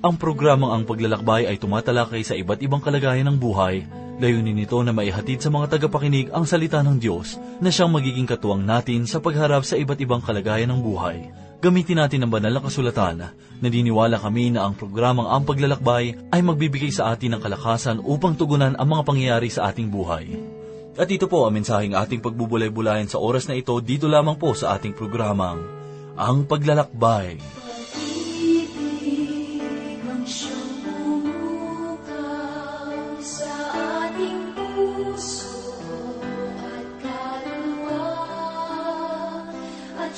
Ang programang Ang Paglalakbay ay tumatalakay sa iba't ibang kalagayan ng buhay. Layunin nito na maihatid sa mga tagapakinig ang salita ng Diyos na siyang magiging katuwang natin sa pagharap sa iba't ibang kalagayan ng buhay. Gamitin natin ang banal na kasulatan. Naniniwala kami na ang programang Ang Paglalakbay ay magbibigay sa atin ng kalakasan upang tugunan ang mga pangyayari sa ating buhay. At ito po ang mensaheng ating pagbubulay-bulayan sa oras na ito dito lamang po sa ating programang Ang Paglalakbay. Pag-ibig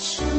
at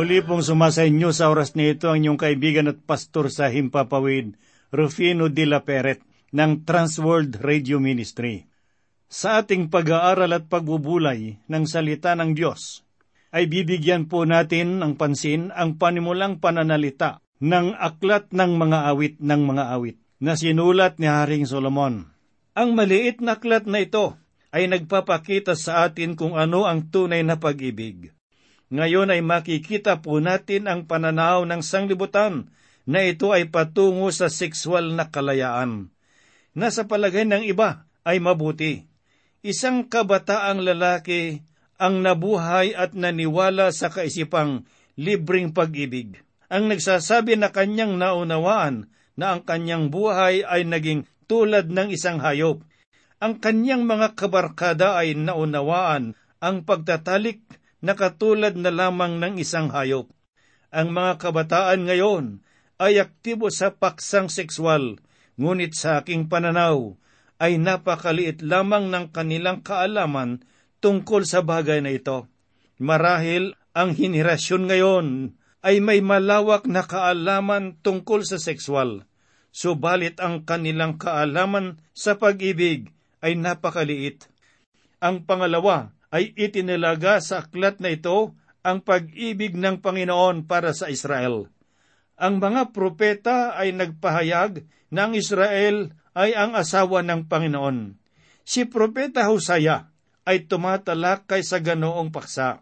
Muli pong sumasa inyo sa oras na ito ang inyong kaibigan at pastor sa Himpapawid, Rufino de la Peret, ng Transworld Radio Ministry. Sa ating pag-aaral at pagbubulay ng salita ng Diyos, ay bibigyan po natin ng pansin ang panimulang pananalita ng aklat ng mga awit ng mga awit na sinulat ni Haring Solomon. Ang maliit na aklat na ito ay nagpapakita sa atin kung ano ang tunay na pag-ibig. Ngayon ay makikita po natin ang pananaw ng sanglibutan na ito ay patungo sa sexual na kalayaan. Nasa palagay ng iba ay mabuti. Isang kabataang lalaki ang nabuhay at naniwala sa kaisipang libreng pag-ibig. Ang nagsasabi na kanyang naunawaan na ang kanyang buhay ay naging tulad ng isang hayop. Ang kanyang mga kabarkada ay naunawaan ang pagtatalik na katulad na lamang ng isang hayop. Ang mga kabataan ngayon ay aktibo sa paksang sexual, ngunit sa aking pananaw ay napakaliit lamang ng kanilang kaalaman tungkol sa bagay na ito. Marahil ang henerasyon ngayon ay may malawak na kaalaman tungkol sa sexual, subalit ang kanilang kaalaman sa pag-ibig ay napakaliit. Ang pangalawa ay itinalaga sa aklat na ito ang pag-ibig ng Panginoon para sa Israel. Ang mga propeta ay nagpahayag na ang Israel ay ang asawa ng Panginoon. Si Propeta Hosea ay tumatalakay sa ganoong paksa.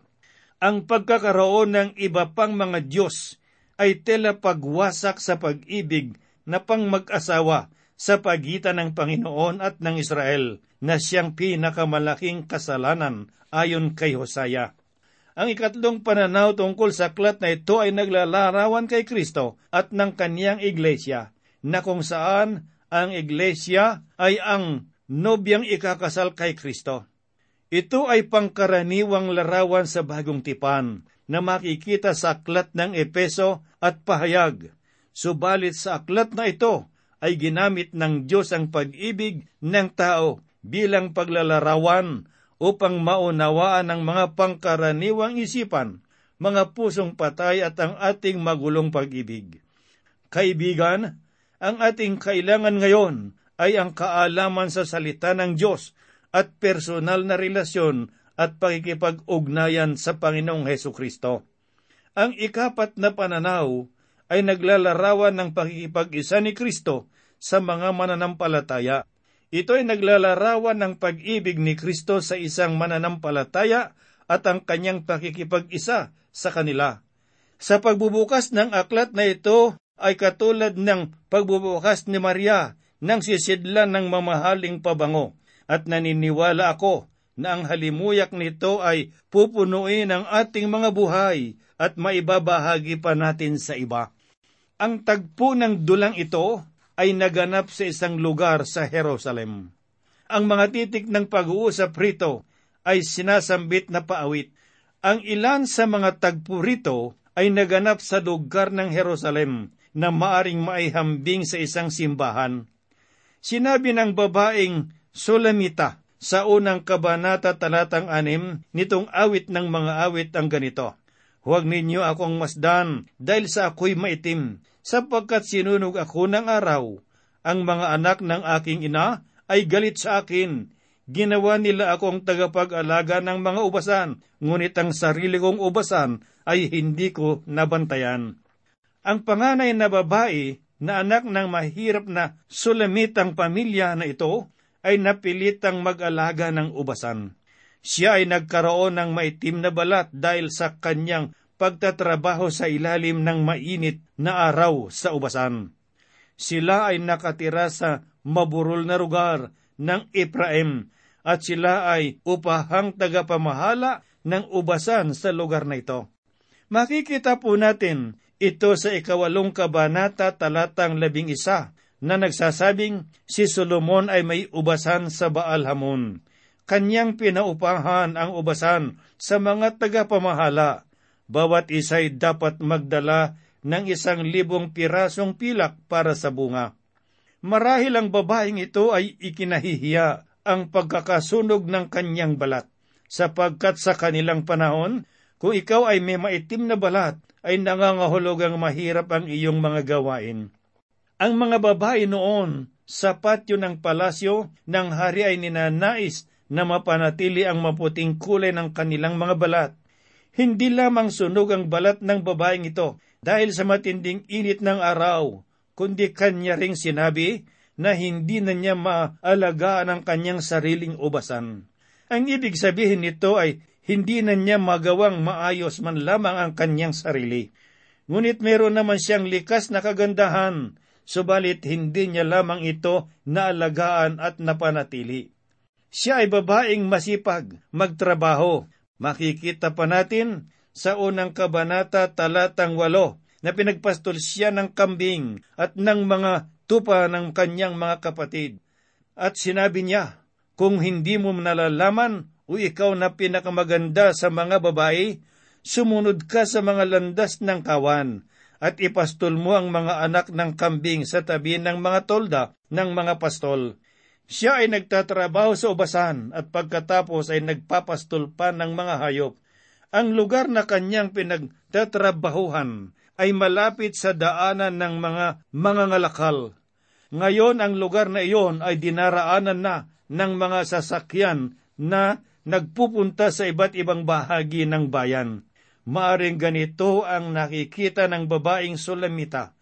Ang pagkakaroon ng iba pang mga Diyos ay tela pagwasak sa pag-ibig na pang mag-asawa sa pagitan ng Panginoon at ng Israel na siyang pinakamalaking kasalanan ayon kay Hosea. Ang ikatlong pananaw tungkol sa aklat na ito ay naglalarawan kay Kristo at ng kaniyang iglesia, na kung saan ang iglesia ay ang nobyang ikakasal kay Kristo. Ito ay pangkaraniwang larawan sa bagong tipan na makikita sa aklat ng Epeso at pahayag. Subalit sa aklat na ito ay ginamit ng Diyos ang pag-ibig ng tao bilang paglalarawan upang maunawaan ang mga pangkaraniwang isipan, mga pusong patay at ang ating magulong pag-ibig. Kaibigan, ang ating kailangan ngayon ay ang kaalaman sa salita ng Diyos at personal na relasyon at pakikipag-ugnayan sa Panginoong Heso Kristo. Ang ikapat na pananaw ay naglalarawan ng pakikipag-isa ni Kristo sa mga mananampalataya. Ito ay naglalarawan ng pag-ibig ni Kristo sa isang mananampalataya at ang kanyang pakikipag-isa sa kanila. Sa pagbubukas ng aklat na ito ay katulad ng pagbubukas ni Maria ng sisidlan ng mamahaling pabango at naniniwala ako na ang halimuyak nito ay pupunuin ang ating mga buhay at maibabahagi pa natin sa iba. Ang tagpo ng dulang ito ay naganap sa isang lugar sa Jerusalem. Ang mga titik ng pag-uusap rito ay sinasambit na paawit. Ang ilan sa mga tagpo rito ay naganap sa lugar ng Jerusalem na maaring maihambing sa isang simbahan. Sinabi ng babaeng Sulamita sa unang kabanata talatang anim nitong awit ng mga awit ang ganito. Huwag ninyo akong masdan dahil sa ako'y maitim, sapagkat sinunog ako ng araw. Ang mga anak ng aking ina ay galit sa akin. Ginawa nila akong tagapag-alaga ng mga ubasan, ngunit ang sarili kong ubasan ay hindi ko nabantayan. Ang panganay na babae na anak ng mahirap na sulamitang pamilya na ito ay napilitang mag-alaga ng ubasan. Siya ay nagkaroon ng maitim na balat dahil sa kanyang pagtatrabaho sa ilalim ng mainit na araw sa ubasan. Sila ay nakatira sa maburol na lugar ng Ephraim at sila ay upahang tagapamahala ng ubasan sa lugar na ito. Makikita po natin ito sa ikawalong kabanata talatang labing isa na nagsasabing si Solomon ay may ubasan sa Baal Hamon. Kanyang pinaupahan ang ubasan sa mga tagapamahala. Bawat isa'y dapat magdala ng isang libong pirasong pilak para sa bunga. Marahil ang babaeng ito ay ikinahihiya ang pagkakasunog ng kanyang balat, sapagkat sa kanilang panahon, kung ikaw ay may maitim na balat, ay nangangahulugang mahirap ang iyong mga gawain. Ang mga babae noon sa patio ng palasyo ng hari ay ninanais na mapanatili ang maputing kulay ng kanilang mga balat. Hindi lamang sunog ang balat ng babaeng ito dahil sa matinding init ng araw, kundi kanya ring sinabi na hindi na niya maalagaan ang kanyang sariling ubasan. Ang ibig sabihin nito ay hindi na niya magawang maayos man lamang ang kanyang sarili. Ngunit meron naman siyang likas na kagandahan, subalit hindi niya lamang ito naalagaan at napanatili. Siya ay babaeng masipag, magtrabaho. Makikita pa natin sa unang kabanata talatang walo na pinagpastol siya ng kambing at ng mga tupa ng kanyang mga kapatid. At sinabi niya, kung hindi mo nalalaman o ikaw na pinakamaganda sa mga babae, sumunod ka sa mga landas ng kawan at ipastol mo ang mga anak ng kambing sa tabi ng mga tolda ng mga pastol. Siya ay nagtatrabaho sa ubasan at pagkatapos ay nagpapastol pa ng mga hayop. Ang lugar na kanyang pinagtatrabahuhan ay malapit sa daanan ng mga mga ngalakal. Ngayon ang lugar na iyon ay dinaraanan na ng mga sasakyan na nagpupunta sa iba't ibang bahagi ng bayan. Maaring ganito ang nakikita ng babaeng Sulamita.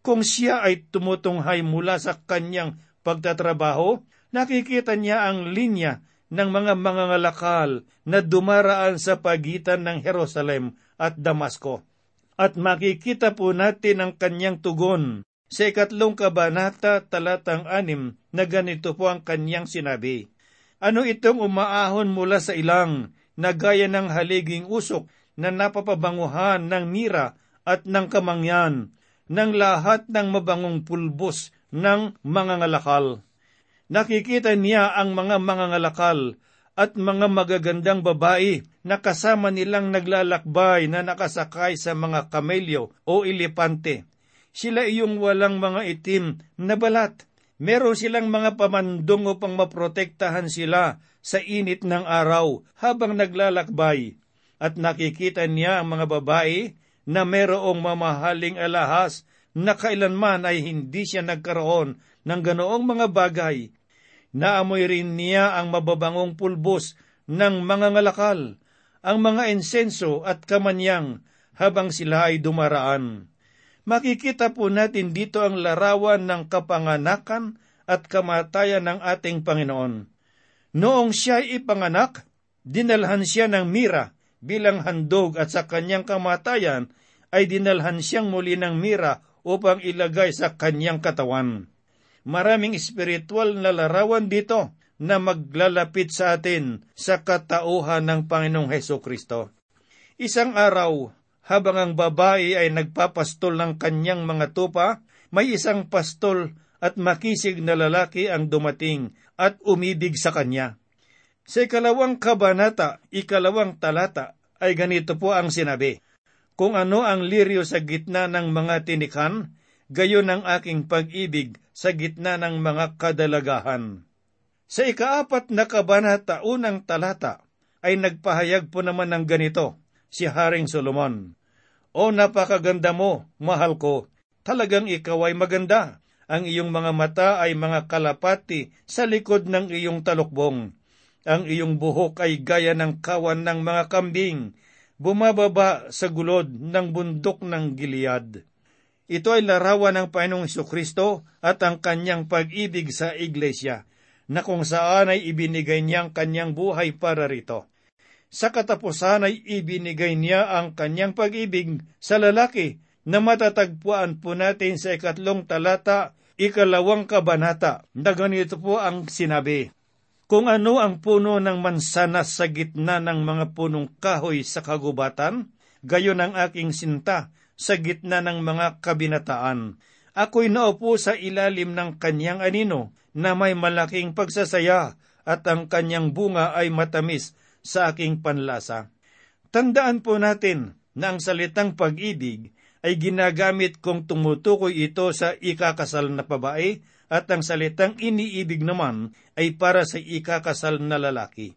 Kung siya ay tumutunghay mula sa kanyang pagtatrabaho, nakikita niya ang linya ng mga mangangalakal na dumaraan sa pagitan ng Jerusalem at Damasco. At makikita po natin ang kanyang tugon sa ikatlong kabanata talatang anim na ganito po ang kanyang sinabi. Ano itong umaahon mula sa ilang na gaya ng haliging usok na napapabanguhan ng mira at ng kamangyan, ng lahat ng mabangong pulbos ng mga ngalakal. Nakikita niya ang mga mga ngalakal at mga magagandang babae na kasama nilang naglalakbay na nakasakay sa mga kamelyo o ilipante. Sila iyong walang mga itim na balat Meron silang mga pamandong upang maprotektahan sila sa init ng araw habang naglalakbay. At nakikita niya ang mga babae na merong mamahaling alahas na kailanman ay hindi siya nagkaroon ng ganoong mga bagay. Naamoy rin niya ang mababangong pulbos ng mga ngalakal, ang mga insenso at kamanyang habang sila ay dumaraan. Makikita po natin dito ang larawan ng kapanganakan at kamatayan ng ating Panginoon. Noong siya ipanganak, dinalhan siya ng mira bilang handog at sa kanyang kamatayan ay dinalhan siyang muli ng mira upang ilagay sa kanyang katawan. Maraming espiritual na larawan dito na maglalapit sa atin sa katauhan ng Panginoong Heso Kristo. Isang araw, habang ang babae ay nagpapastol ng kanyang mga tupa, may isang pastol at makisig na lalaki ang dumating at umibig sa kanya. Sa ikalawang kabanata, ikalawang talata, ay ganito po ang sinabi, Kung ano ang liryo sa gitna ng mga tinikan, gayon ang aking pag-ibig sa gitna ng mga kadalagahan. Sa ikaapat na kabanata, unang talata, ay nagpahayag po naman ng ganito, si Haring Solomon. O napakaganda mo, mahal ko, talagang ikaw ay maganda. Ang iyong mga mata ay mga kalapati sa likod ng iyong talukbong. Ang iyong buhok ay gaya ng kawan ng mga kambing, bumababa sa gulod ng bundok ng Gilead. Ito ay larawan ng Panginoong Kristo at ang kanyang pag-ibig sa iglesia, na kung saan ay ibinigay niyang kanyang buhay para rito. Sa katapusan ay ibinigay niya ang kanyang pag-ibig sa lalaki na matatagpuan po natin sa ikatlong talata, ikalawang kabanata, na ganito po ang sinabi. Kung ano ang puno ng mansanas sa gitna ng mga punong kahoy sa kagubatan, gayon ang aking sinta sa gitna ng mga kabinataan. Ako'y naupo sa ilalim ng kanyang anino na may malaking pagsasaya at ang kanyang bunga ay matamis sa aking panlasa. Tandaan po natin na ang salitang pag-ibig ay ginagamit kung tumutukoy ito sa ikakasal na babae at ang salitang iniibig naman ay para sa ikakasal na lalaki.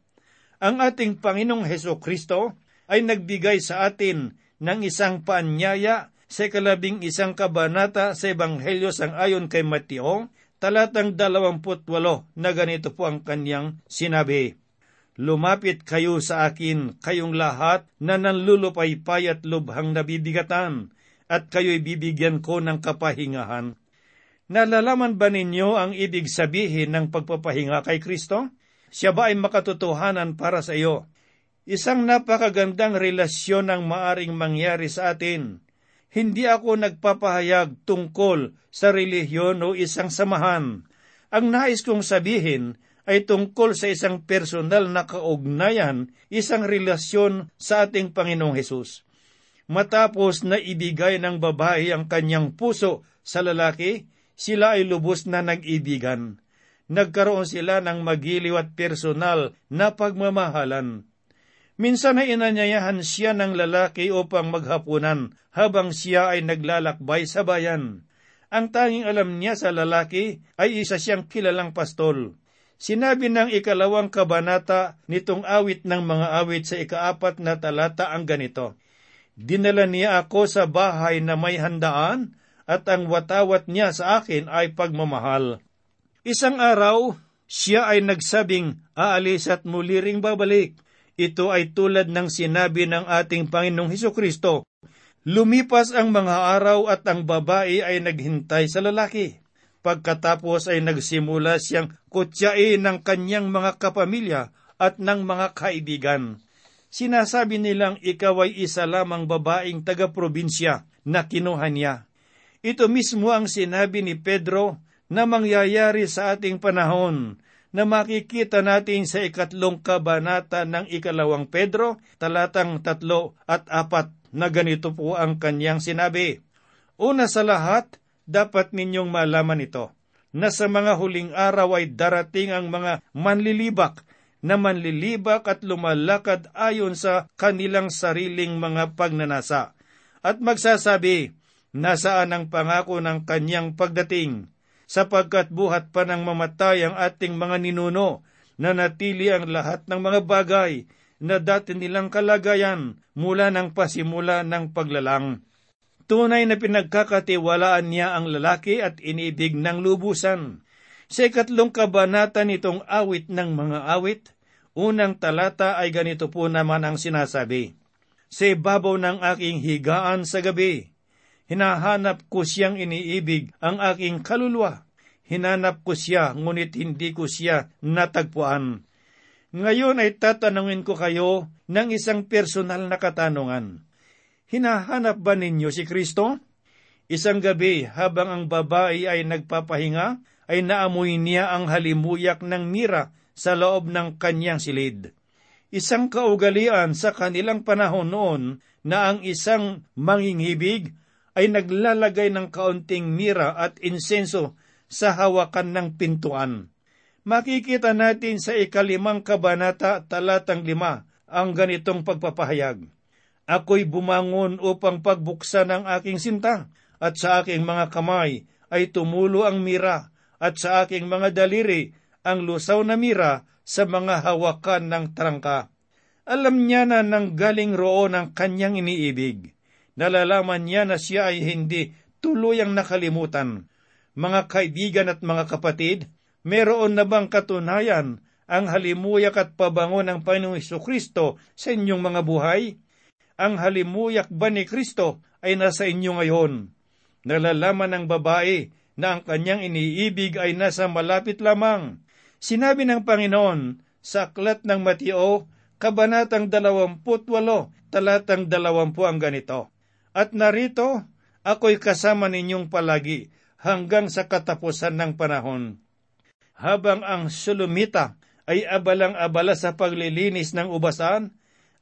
Ang ating Panginoong Heso Kristo ay nagbigay sa atin ng isang paanyaya sa ikalabing isang kabanata sa Ebanghelyo sang ayon kay Mateo, talatang dalawamput walo na ganito po ang kanyang sinabi. Lumapit kayo sa akin, kayong lahat na nanlulupaypay at lubhang nabibigatan, at kayo'y bibigyan ko ng kapahingahan. Nalalaman ba ninyo ang ibig sabihin ng pagpapahinga kay Kristo? Siya ba ay makatotohanan para sa iyo? Isang napakagandang relasyon ang maaring mangyari sa atin. Hindi ako nagpapahayag tungkol sa relihiyon o isang samahan. Ang nais kong sabihin ay tungkol sa isang personal na kaugnayan, isang relasyon sa ating Panginoong Hesus. Matapos na ibigay ng babae ang kanyang puso sa lalaki, sila ay lubos na nag-ibigan. Nagkaroon sila ng magiliw at personal na pagmamahalan. Minsan ay inanyayahan siya ng lalaki upang maghapunan habang siya ay naglalakbay sa bayan. Ang tanging alam niya sa lalaki ay isa siyang kilalang pastol. Sinabi ng ikalawang kabanata nitong awit ng mga awit sa ikaapat na talata ang ganito, Dinala niya ako sa bahay na may handaan at ang watawat niya sa akin ay pagmamahal. Isang araw, siya ay nagsabing aalis at muli ring babalik ito ay tulad ng sinabi ng ating Panginoong Heso Kristo. Lumipas ang mga araw at ang babae ay naghintay sa lalaki. Pagkatapos ay nagsimula siyang kutyain ng kanyang mga kapamilya at ng mga kaibigan. Sinasabi nilang ikaw ay isa lamang babaeng taga-probinsya na kinuha niya. Ito mismo ang sinabi ni Pedro na mangyayari sa ating panahon na makikita natin sa ikatlong kabanata ng ikalawang Pedro, talatang tatlo at apat na ganito po ang kanyang sinabi. Una sa lahat, dapat ninyong malaman ito, na sa mga huling araw ay darating ang mga manlilibak na manlilibak at lumalakad ayon sa kanilang sariling mga pagnanasa, at magsasabi, nasaan ang pangako ng kanyang pagdating? sapagkat buhat pa ng mamatay ang ating mga ninuno, na natili ang lahat ng mga bagay na dati nilang kalagayan mula ng pasimula ng paglalang. Tunay na pinagkakatiwalaan niya ang lalaki at inibig ng lubusan. Sa ikatlong kabanata nitong awit ng mga awit, unang talata ay ganito po naman ang sinasabi. Sa ibabaw ng aking higaan sa gabi, hinahanap ko siyang iniibig ang aking kaluluwa. Hinanap ko siya, ngunit hindi ko siya natagpuan. Ngayon ay tatanungin ko kayo ng isang personal na katanungan. Hinahanap ba ninyo si Kristo? Isang gabi, habang ang babae ay nagpapahinga, ay naamoy niya ang halimuyak ng mira sa loob ng kanyang silid. Isang kaugalian sa kanilang panahon noon na ang isang manginghibig ay naglalagay ng kaunting mira at insenso sa hawakan ng pintuan. Makikita natin sa ikalimang kabanata talatang lima ang ganitong pagpapahayag. Ako'y bumangon upang pagbuksan ang aking sinta, at sa aking mga kamay ay tumulo ang mira, at sa aking mga daliri ang lusaw na mira sa mga hawakan ng trangka. Alam niya na nang galing roon ang kanyang iniibig. Nalalaman niya na siya ay hindi tuluyang nakalimutan. Mga kaibigan at mga kapatid, meron na bang katunayan ang halimuyak at pabango ng Panginoong Kristo sa inyong mga buhay? Ang halimuyak ba ni Kristo ay nasa inyo ngayon? Nalalaman ng babae na ang kanyang iniibig ay nasa malapit lamang. Sinabi ng Panginoon sa aklat ng Mateo, Kabanatang 28, talatang 20 ang ganito. At narito, ako'y kasama ninyong palagi hanggang sa katapusan ng panahon. Habang ang Sulumita ay abalang-abala sa paglilinis ng ubasan,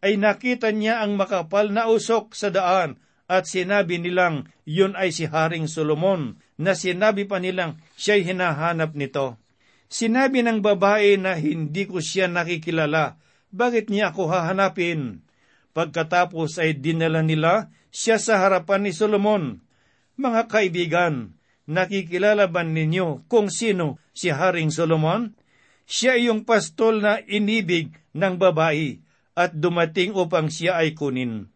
ay nakita niya ang makapal na usok sa daan at sinabi nilang yun ay si Haring Solomon na sinabi pa nilang siya'y hinahanap nito. Sinabi ng babae na hindi ko siya nakikilala, bakit niya ako hahanapin? Pagkatapos ay dinala nila siya sa harapan ni Solomon. Mga kaibigan, nakikilala ba ninyo kung sino si Haring Solomon? Siya yung pastol na inibig ng babae at dumating upang siya ay kunin.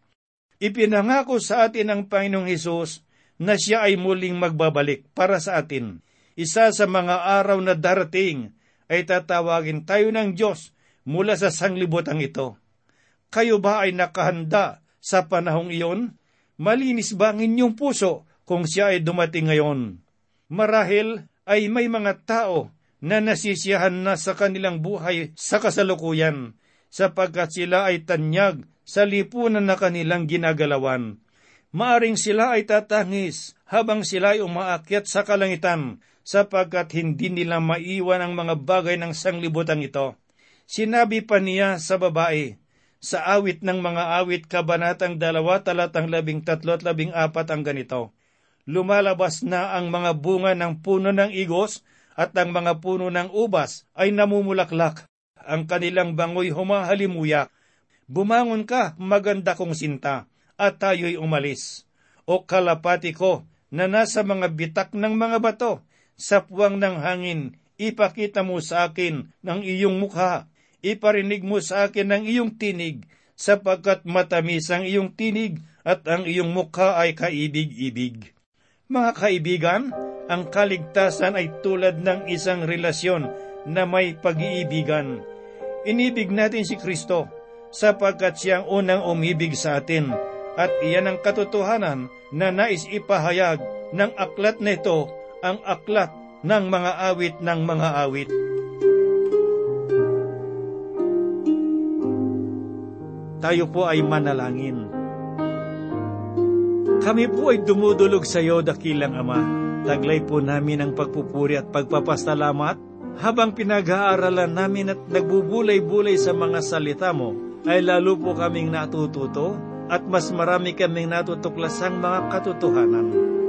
Ipinangako sa atin ng Panginoong Hesus na siya ay muling magbabalik para sa atin. Isa sa mga araw na darating ay tatawagin tayo ng Diyos mula sa sanglibotang ito. Kayo ba ay nakahanda sa panahong iyon? Malinis ba ang inyong puso kung siya ay dumating ngayon? Marahil ay may mga tao na nasisiyahan na sa kanilang buhay sa kasalukuyan sapagkat sila ay tanyag sa lipunan na kanilang ginagalawan. Maaring sila ay tatangis habang sila ay umaakyat sa kalangitan sapagkat hindi nila maiwan ang mga bagay ng sanglibutan ito. Sinabi pa niya sa babae, sa awit ng mga awit kabanatang dalawa talatang labing tatlo at labing apat ang ganito, Lumalabas na ang mga bunga ng puno ng igos at ang mga puno ng ubas ay namumulaklak. Ang kanilang bangoy humahalimuyak. Bumangon ka, maganda kong sinta, at tayo'y umalis. O kalapati ko, na nasa mga bitak ng mga bato, sa puwang ng hangin, ipakita mo sa akin ng iyong mukha, iparinig mo sa akin ng iyong tinig, sapagkat matamis ang iyong tinig at ang iyong mukha ay kaibig-ibig. Mga kaibigan, ang kaligtasan ay tulad ng isang relasyon na may pag-iibigan. Inibig natin si Kristo sapagkat siya ang unang umibig sa atin at iyan ang katotohanan na nais ipahayag ng aklat na ito, ang aklat ng mga awit ng mga awit. Tayo po ay manalangin. Kami po ay dumudulog sa iyo, dakilang Ama. Taglay po namin ang pagpupuri at pagpapasalamat habang pinag-aaralan namin at nagbubulay-bulay sa mga salita mo, ay lalo po kaming natututo at mas marami kaming natutuklasang mga katotohanan.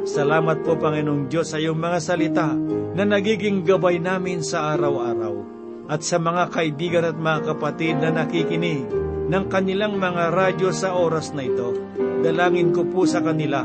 Salamat po Panginoong Diyos sa iyong mga salita na nagiging gabay namin sa araw-araw at sa mga kaibigan at mga kapatid na nakikinig ng kanilang mga radyo sa oras na ito. Dalangin ko po sa kanila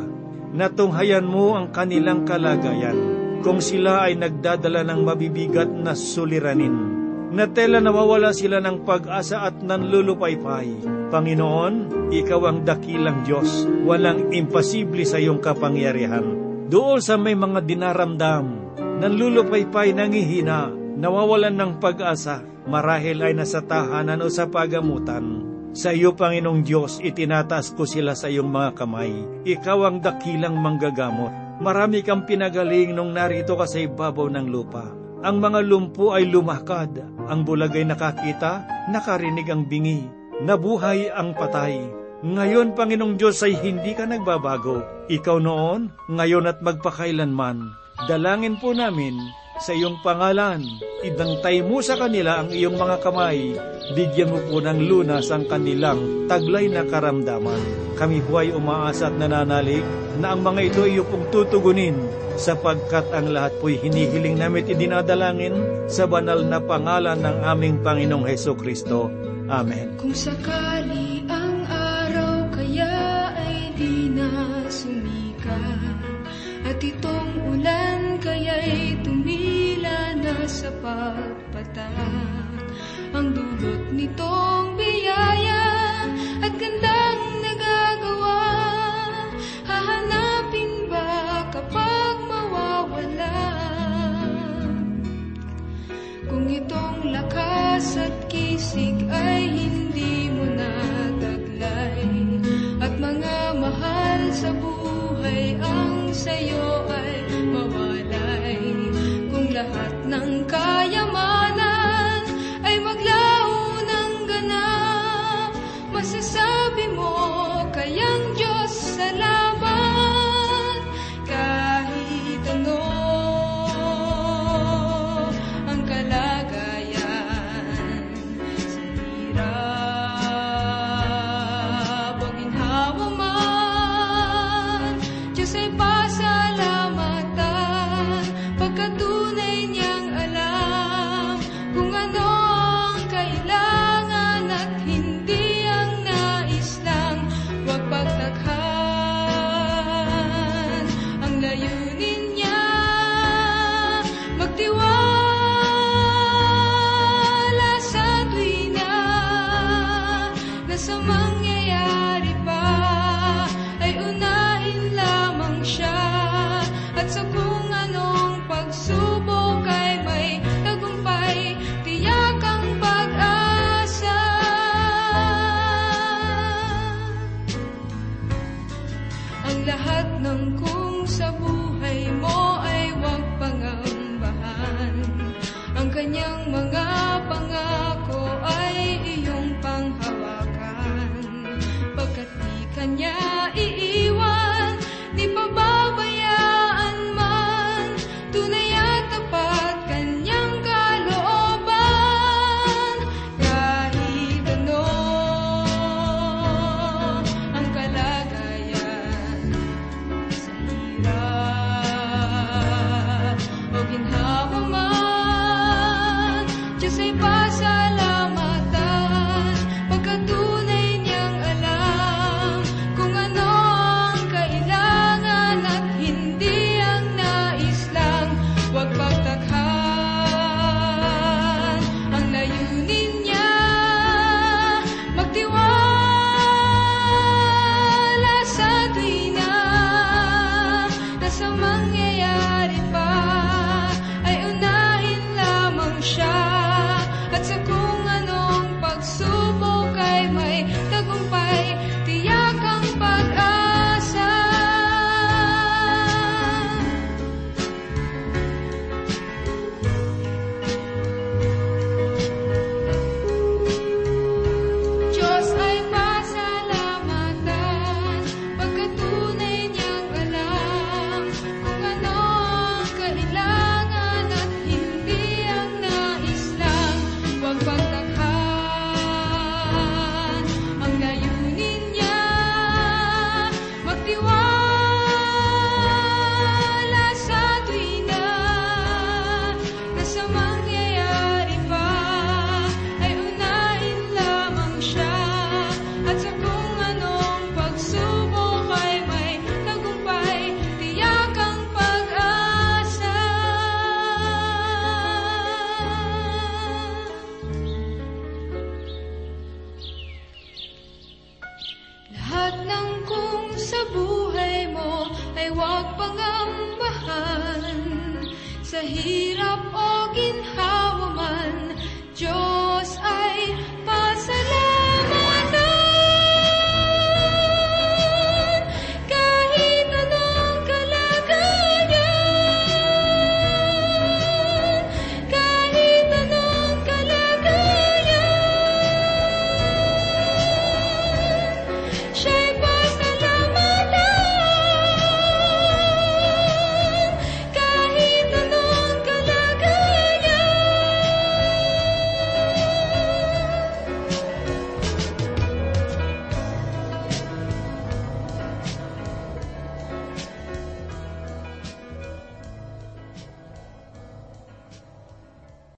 na tunghayan mo ang kanilang kalagayan kung sila ay nagdadala ng mabibigat na suliranin. na tela nawawala sila ng pag-asa at nanlulupaypay. Panginoon, Ikaw ang dakilang Diyos, walang imposible sa iyong kapangyarihan. Doon sa may mga dinaramdam, nanlulupaypay, nangihina, nawawalan ng pag-asa, marahil ay nasa tahanan o sa pagamutan. Sa iyo, Panginoong Diyos, itinataas ko sila sa iyong mga kamay. Ikaw ang dakilang manggagamot. Marami kang pinagaling nung narito ka sa ibabaw ng lupa. Ang mga lumpo ay lumakad, ang bulag ay nakakita, nakarinig ang bingi, nabuhay ang patay. Ngayon, Panginoong Diyos, ay hindi ka nagbabago. Ikaw noon, ngayon at magpakailanman. Dalangin po namin sa iyong pangalan. Idantay mo sa kanila ang iyong mga kamay. Bigyan mo po ng lunas ang kanilang taglay na karamdaman. Kami po ay umaasa at nananalig na ang mga ito iyo pong tutugunin sapagkat ang lahat po'y hinihiling namin idinadalangin sa banal na pangalan ng aming Panginoong Heso Kristo. Amen. Kung sakali ang araw kaya ay di na sumikat At itong ulan kaya'y tumila na sa pagpatak Ang dulot nitong biyaya at gandang nagagawa Hahanapin ba kapag mawawala? Kung itong lakas at kisig ay hindi mo nataglay At mga mahal sa buhay ang sayo sa hirap